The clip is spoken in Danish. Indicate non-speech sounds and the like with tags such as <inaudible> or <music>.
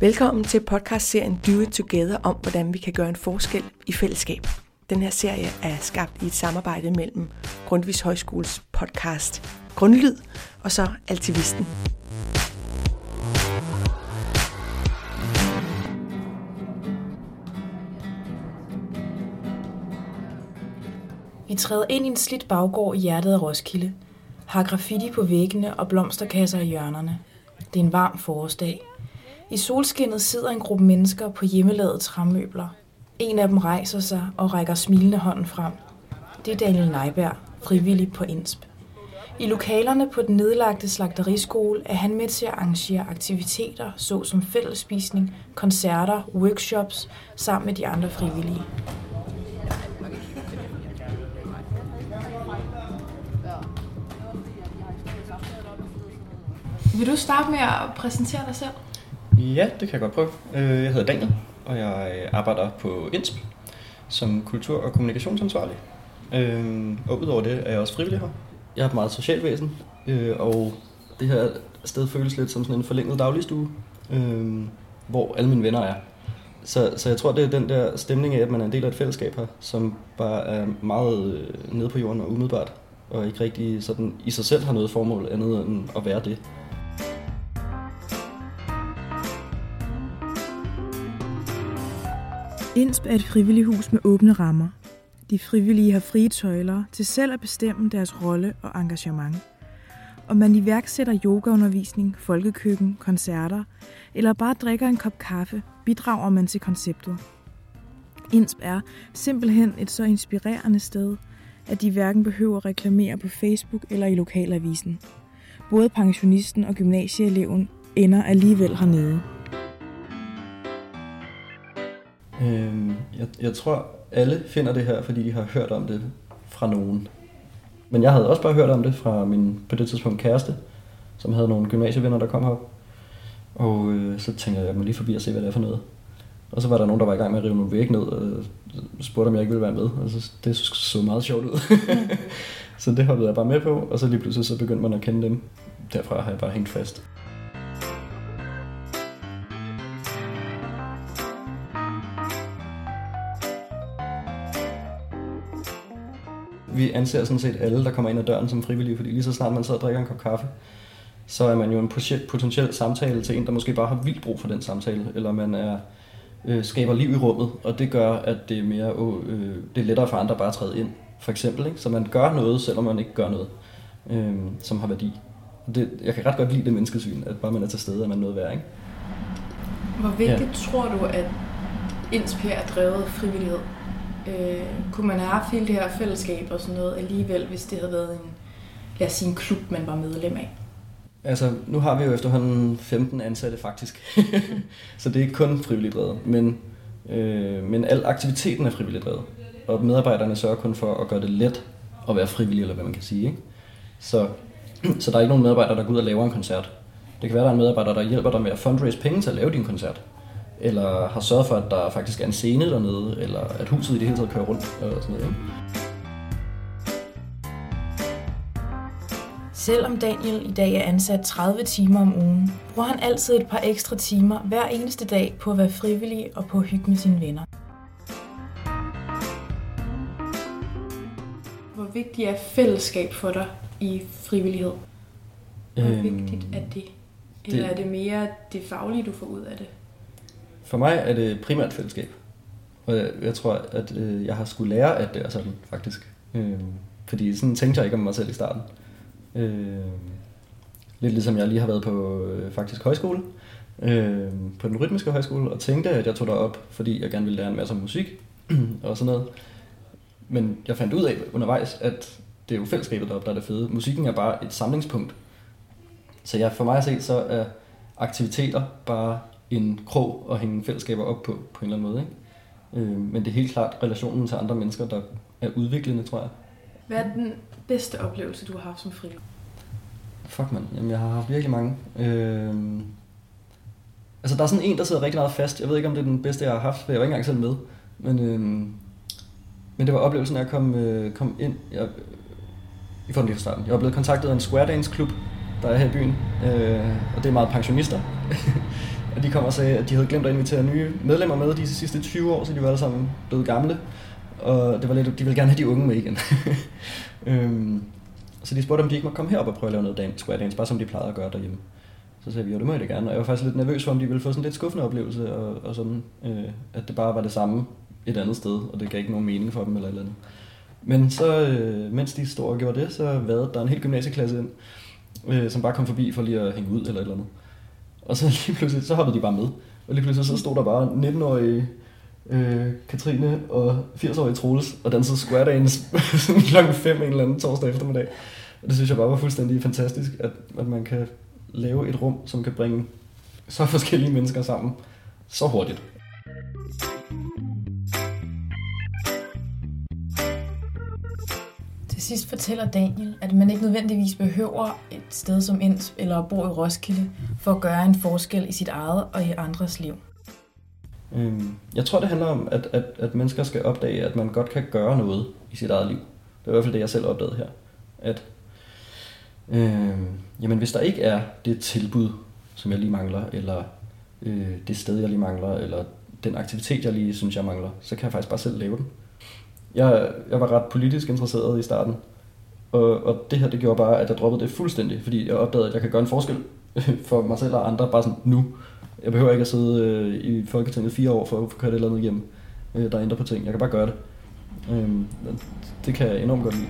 Velkommen til podcastserien Do It Together om, hvordan vi kan gøre en forskel i fællesskab. Den her serie er skabt i et samarbejde mellem Grundvis Højskoles podcast Grundlyd og så Altivisten. Vi træder ind i en slidt baggård i hjertet af Roskilde. Har graffiti på væggene og blomsterkasser i hjørnerne. Det er en varm forårsdag. I solskinnet sidder en gruppe mennesker på hjemmelavede træmøbler. En af dem rejser sig og rækker smilende hånden frem. Det er Daniel Neiberg, frivillig på INSP. I lokalerne på den nedlagte slagteriskole er han med til at arrangere aktiviteter, såsom fællesspisning, koncerter, workshops, sammen med de andre frivillige. Vil du starte med at præsentere dig selv? Ja, det kan jeg godt prøve. Øh, jeg hedder Daniel, og jeg øh, arbejder på INSP som kultur- og kommunikationsansvarlig. Øh, og udover det er jeg også frivillig her. Jeg er et meget socialt væsen, og det her sted føles lidt som sådan en forlænget dagligstue, hvor alle mine venner er. Så, så jeg tror, det er den der stemning af, at man er en del af et fællesskab her, som bare er meget nede på jorden og umiddelbart, og ikke rigtig sådan i sig selv har noget formål andet end at være det. INSP er et frivillighus med åbne rammer. De frivillige har frie tøjler til selv at bestemme deres rolle og engagement. Om man iværksætter yogaundervisning, folkekøkken, koncerter eller bare drikker en kop kaffe, bidrager man til konceptet. INSP er simpelthen et så inspirerende sted, at de hverken behøver at reklamere på Facebook eller i lokalavisen. Både pensionisten og gymnasieeleven ender alligevel hernede. Øh, jeg, jeg tror, alle finder det her, fordi de har hørt om det fra nogen. Men jeg havde også bare hørt om det fra min på det tidspunkt kæreste, som havde nogle gymnasievenner, der kom herop. Og øh, så tænkte jeg, jeg må lige forbi og se, hvad det er for noget. Og så var der nogen, der var i gang med at rive nogle væg ned, og spurgte, om jeg ikke ville være med. Og så, det så meget sjovt ud. <laughs> så det hoppede jeg bare med på, og så lige pludselig så begyndte man at kende dem. Derfra har jeg bare hængt fast. Vi anser sådan set alle, der kommer ind ad døren som frivillige, fordi lige så snart man sidder og drikker en kop kaffe, så er man jo en potentiel samtale til en, der måske bare har vildt brug for den samtale, eller man er, øh, skaber liv i rummet, og det gør, at det er, mere, øh, det er lettere for andre bare at træde ind, for eksempel. Ikke? Så man gør noget, selvom man ikke gør noget, øh, som har værdi. Det, jeg kan ret godt lide det menneskesyn, at bare man er til stede, at man noget værd. Ikke? Hvor vigtigt ja. tror du, at Inspire er drevet frivillighed? Øh, kunne man have haft hele det her fællesskab og sådan noget alligevel, hvis det havde været en, lad os sige, en klub, man var medlem af? Altså, nu har vi jo efterhånden 15 ansatte faktisk. <laughs> så det er ikke kun frivilligt drevet, men, øh, men al aktiviteten er frivilligt drevet. Og medarbejderne sørger kun for at gøre det let at være frivillig, eller hvad man kan sige. Ikke? Så, <clears throat> så der er ikke nogen medarbejdere, der går ud og laver en koncert. Det kan være, der er en medarbejder, der hjælper dig med at fundraise penge til at lave din koncert eller har sørget for, at der faktisk er en scene dernede, eller at huset i det hele taget kører rundt og sådan noget. Ikke? Selvom Daniel i dag er ansat 30 timer om ugen, bruger han altid et par ekstra timer hver eneste dag på at være frivillig og på at hygge med sine venner. Hvor vigtigt er fællesskab for dig i frivillighed? Hvor øhm, vigtigt er det? Eller det, er det mere det faglige, du får ud af det? For mig er det primært fællesskab. Og jeg, jeg tror, at øh, jeg har skulle lære, at det er sådan, faktisk. Øh, fordi sådan tænkte jeg ikke om mig selv i starten. Øh, lidt ligesom jeg lige har været på øh, faktisk højskole, øh, på den rytmiske højskole, og tænkte, at jeg tog derop, fordi jeg gerne ville lære en masse om musik <clears throat> og sådan noget. Men jeg fandt ud af undervejs, at det er jo fællesskabet deroppe, der er det fede. Musikken er bare et samlingspunkt. Så jeg, for mig at se, så er aktiviteter bare en krog at hænge fællesskaber op på, på en eller anden måde. Ikke? Øh, men det er helt klart relationen til andre mennesker, der er udviklende, tror jeg. Hvad er den bedste oplevelse, du har haft som frivillig? Fuck man, Jamen, jeg har haft virkelig mange. Øh, altså der er sådan en, der sidder rigtig meget fast. Jeg ved ikke, om det er den bedste, jeg har haft, for jeg var ikke engang selv med. Men, øh, men det var oplevelsen, at jeg kom, øh, kom ind. Jeg, I får den lige fra starten. Jeg var blevet kontaktet af en Square Dance klub, der er her i byen. Øh, og det er meget pensionister. <laughs> Og de kom og sagde, at de havde glemt at invitere nye medlemmer med de sidste 20 år, så de var alle sammen blevet gamle. Og det var lidt, de ville gerne have de unge med igen. <laughs> øhm, så de spurgte, om de ikke måtte komme herop og prøve at lave noget dan- square dance, bare som de plejede at gøre derhjemme. Så sagde vi, jo det må jeg da gerne. Og jeg var faktisk lidt nervøs for, om de ville få sådan lidt skuffende oplevelse, og, og sådan, øh, at det bare var det samme et andet sted, og det gav ikke nogen mening for dem eller et eller andet. Men så, øh, mens de stod og gjorde det, så vadede der en hel gymnasieklasse ind, øh, som bare kom forbi for lige at hænge ud eller et eller andet. Og så lige pludselig, så hoppede de bare med. Og lige pludselig så stod der bare 19-årige øh, Katrine og 80-årige Troels og dansede square dance <laughs> klokken 5 en eller anden torsdag eftermiddag. Og det synes jeg bare var fuldstændig fantastisk, at, at man kan lave et rum, som kan bringe så forskellige mennesker sammen så hurtigt. Til sidst fortæller Daniel, at man ikke nødvendigvis behøver et sted som Inds eller at bo i Roskilde for at gøre en forskel i sit eget og i andres liv. Øhm, jeg tror, det handler om, at, at, at mennesker skal opdage, at man godt kan gøre noget i sit eget liv. Det er i hvert fald det, jeg selv opdagede her. At øh, jamen, hvis der ikke er det tilbud, som jeg lige mangler, eller øh, det sted, jeg lige mangler, eller den aktivitet, jeg lige synes, jeg mangler, så kan jeg faktisk bare selv lave den. Jeg, jeg var ret politisk interesseret i starten, og, og det her det gjorde bare, at jeg droppede det fuldstændig, fordi jeg opdagede, at jeg kan gøre en forskel <laughs> for mig selv og andre, bare sådan nu. Jeg behøver ikke at sidde øh, i Folketinget fire år for at få kørt et eller andet hjem, øh, der ændrer på ting. Jeg kan bare gøre det. Øh, det kan jeg enormt godt lide.